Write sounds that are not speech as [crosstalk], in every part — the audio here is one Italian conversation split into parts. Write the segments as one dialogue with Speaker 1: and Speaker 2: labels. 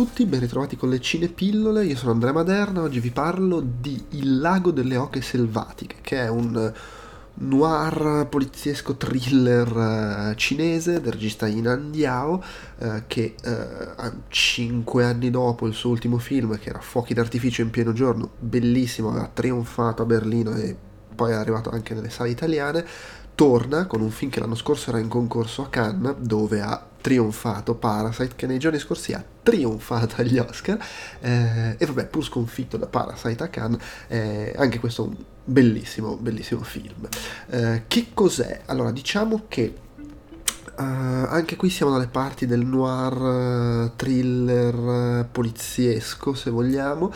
Speaker 1: tutti, ben ritrovati con le cinepillole, io sono Andrea Maderna, oggi vi parlo di Il lago delle oche selvatiche, che è un noir poliziesco thriller eh, cinese del regista Yinan Diao eh, che eh, cinque anni dopo il suo ultimo film che era Fuochi d'artificio in pieno giorno, bellissimo, aveva trionfato a Berlino e poi è arrivato anche nelle sale italiane, torna con un film che l'anno scorso era in concorso a Cannes dove ha trionfato Parasite che nei giorni scorsi ha trionfato agli Oscar eh, e vabbè pur sconfitto da Parasite a Cannes eh, anche questo è un bellissimo bellissimo film eh, che cos'è? allora diciamo che eh, anche qui siamo dalle parti del noir eh, thriller poliziesco se vogliamo.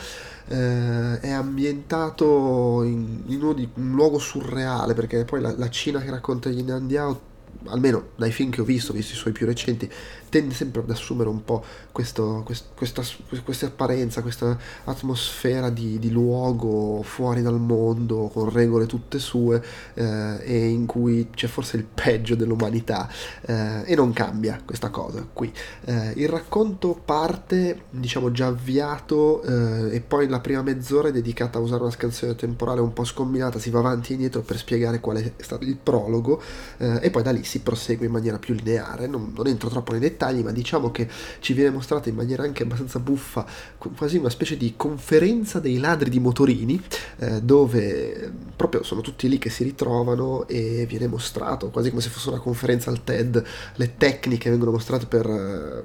Speaker 1: Eh, è ambientato in, in di, un luogo surreale perché poi la, la Cina che racconta gli Nandiao almeno dai film che ho visto, visto i suoi più recenti, tende sempre ad assumere un po' questo, quest, questa, questa, apparenza, questa atmosfera di, di, luogo fuori dal mondo, con regole tutte sue, eh, e in cui c'è forse il peggio dell'umanità, eh, e non cambia questa cosa qui. Eh, il racconto parte, diciamo, già avviato, eh, e poi la prima mezz'ora è dedicata a usare una scansione temporale un po' scombinata, si va avanti e indietro per spiegare qual è stato il prologo, eh, e poi da lì si prosegue in maniera più lineare, non, non entro troppo nei dettagli, ma diciamo che ci viene mostrata in maniera anche abbastanza buffa, quasi una specie di conferenza dei ladri di motorini, eh, dove proprio sono tutti lì che si ritrovano e viene mostrato, quasi come se fosse una conferenza al TED, le tecniche vengono mostrate per eh,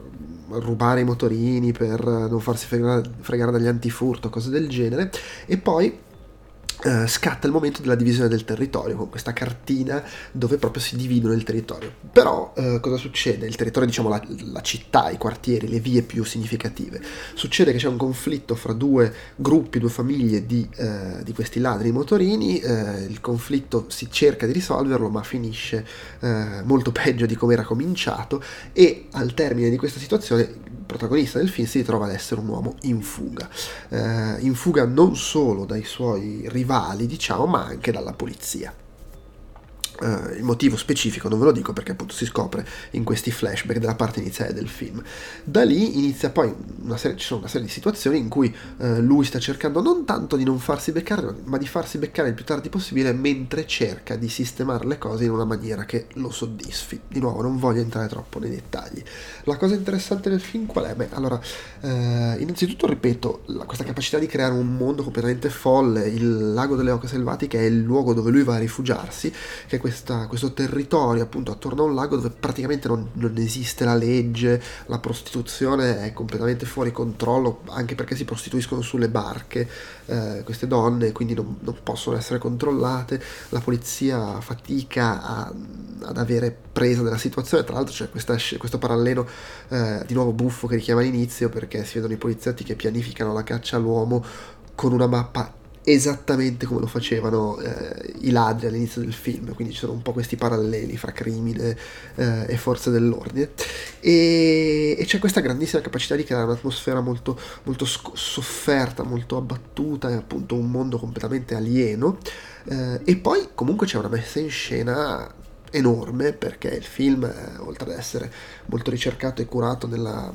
Speaker 1: rubare i motorini, per non farsi fregare, fregare dagli antifurto, cose del genere, e poi Uh, scatta il momento della divisione del territorio con questa cartina dove proprio si dividono il territorio. Però uh, cosa succede? Il territorio, diciamo la, la, città, i quartieri, le vie più significative. Succede che c'è un conflitto fra due gruppi, due famiglie di, uh, di questi ladri motorini, il conflitto si cerca di risolverlo ma finisce molto [laughs] peggio di come era cominciato e al termine di questa situazione protagonista del film si ritrova ad essere un uomo in fuga, eh, in fuga non solo dai suoi rivali, diciamo, ma anche dalla polizia. Uh, il motivo specifico non ve lo dico perché appunto si scopre in questi flashback della parte iniziale del film. Da lì inizia poi una serie, ci sono una serie di situazioni in cui uh, lui sta cercando non tanto di non farsi beccare, ma di farsi beccare il più tardi possibile mentre cerca di sistemare le cose in una maniera che lo soddisfi. Di nuovo, non voglio entrare troppo nei dettagli. La cosa interessante del film qual è? Beh, allora, uh, innanzitutto ripeto, la, questa capacità di creare un mondo completamente folle, il lago delle oche selvatiche è il luogo dove lui va a rifugiarsi, che è questa, questo territorio appunto attorno a un lago dove praticamente non, non, esiste la legge, la prostituzione è completamente fuori controllo, anche perché si prostituiscono sulle barche eh, queste donne, quindi non, non, possono essere controllate, la polizia fatica a, ad avere presa della situazione, tra l'altro c'è questa, questo parallelo eh, di nuovo buffo che richiama all'inizio perché si vedono i poliziotti che pianificano la caccia all'uomo con una mappa esattamente come lo facevano eh, i ladri all'inizio del film, quindi ci sono un po' questi paralleli fra crimine eh, e forze dell'ordine. E, e, c'è questa grandissima capacità di creare un'atmosfera molto, molto sc- sofferta, molto abbattuta e appunto un mondo completamente alieno. Eh, e poi comunque c'è una messa in scena enorme perché il film, eh, oltre ad essere molto ricercato e curato nella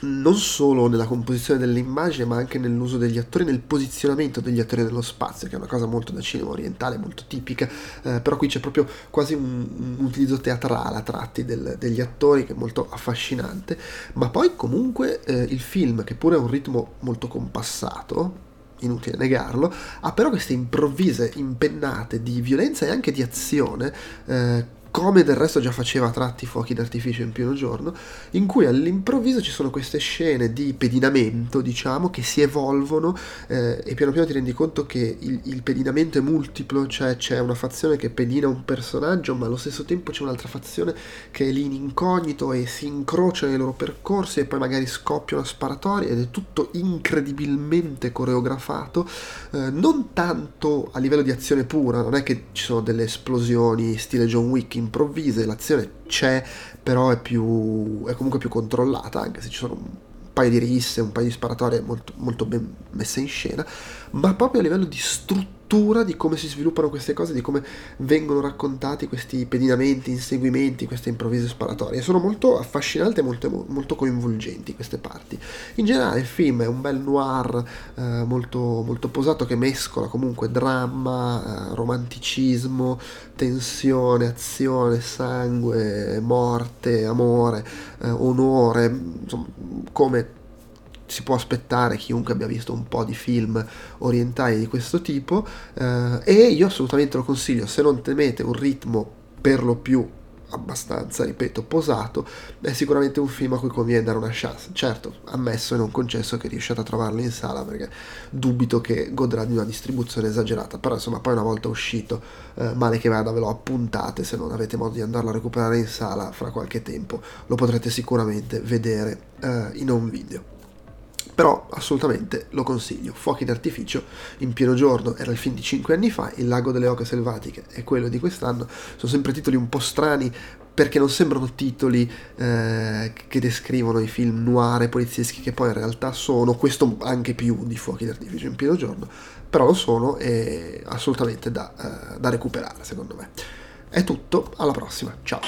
Speaker 1: non solo nella composizione dell'immagine, ma anche nell'uso degli attori, nel posizionamento degli attori nello spazio, che è una cosa molto da cinema orientale, molto tipica, eh, però qui c'è proprio quasi un, un utilizzo teatrale a tratti del, degli attori che è molto affascinante, ma poi comunque eh, il film, che pure ha un ritmo molto compassato, inutile negarlo, ha però queste improvvise impennate di violenza e anche di azione eh, come del resto già faceva a tratti fuochi d'artificio in pieno giorno, in cui all'improvviso ci sono queste scene di pedinamento, diciamo, che si evolvono eh, e piano piano ti rendi conto che il, il, pedinamento è multiplo, cioè c'è una fazione che pedina un personaggio, ma allo stesso tempo c'è un'altra fazione che è lì in incognito e si incrocia nei loro percorsi e poi magari scoppia una sparatoria ed è tutto incredibilmente coreografato, eh, non tanto a livello di azione pura, non è che ci sono delle esplosioni stile John Wick improvvise, l'azione c'è, però è, più, è comunque più controllata, anche se ci sono un paio di risse, un paio di sparatorie molto, molto ben messe in scena, ma proprio a livello di struttura struttura di come si sviluppano queste cose, di come vengono raccontati questi pedinamenti, inseguimenti, queste improvvise sparatorie. Sono molto affascinanti e molto, molto coinvolgenti queste parti. In generale il film è un bel noir eh, molto, molto posato che mescola comunque dramma, eh, romanticismo, tensione, azione, sangue, morte, amore, eh, onore, insomma, come si può aspettare chiunque abbia visto un po' di film orientali di questo tipo eh, e io assolutamente lo consiglio se non temete un ritmo per lo più abbastanza, ripeto, posato, è sicuramente un film a cui conviene dare una chance. Certo, ammesso e non concesso che riusciate a trovarlo in sala perché dubito che godrà di una distribuzione esagerata, però insomma poi una volta uscito, eh, male che vada ve lo appuntate se non avete modo di andarlo a recuperare in sala fra qualche tempo, lo potrete sicuramente vedere eh, in un video però assolutamente lo consiglio. Fuochi d'artificio in pieno giorno era il film di 5 anni fa, Il lago delle oche selvatiche è quello di quest'anno, sono sempre titoli un po' strani perché non sembrano titoli eh, che descrivono i film noir e polizieschi che poi in realtà sono, questo anche più di Fuochi d'artificio in pieno giorno, però lo sono e assolutamente da, eh, da recuperare secondo me. È tutto, alla prossima, ciao!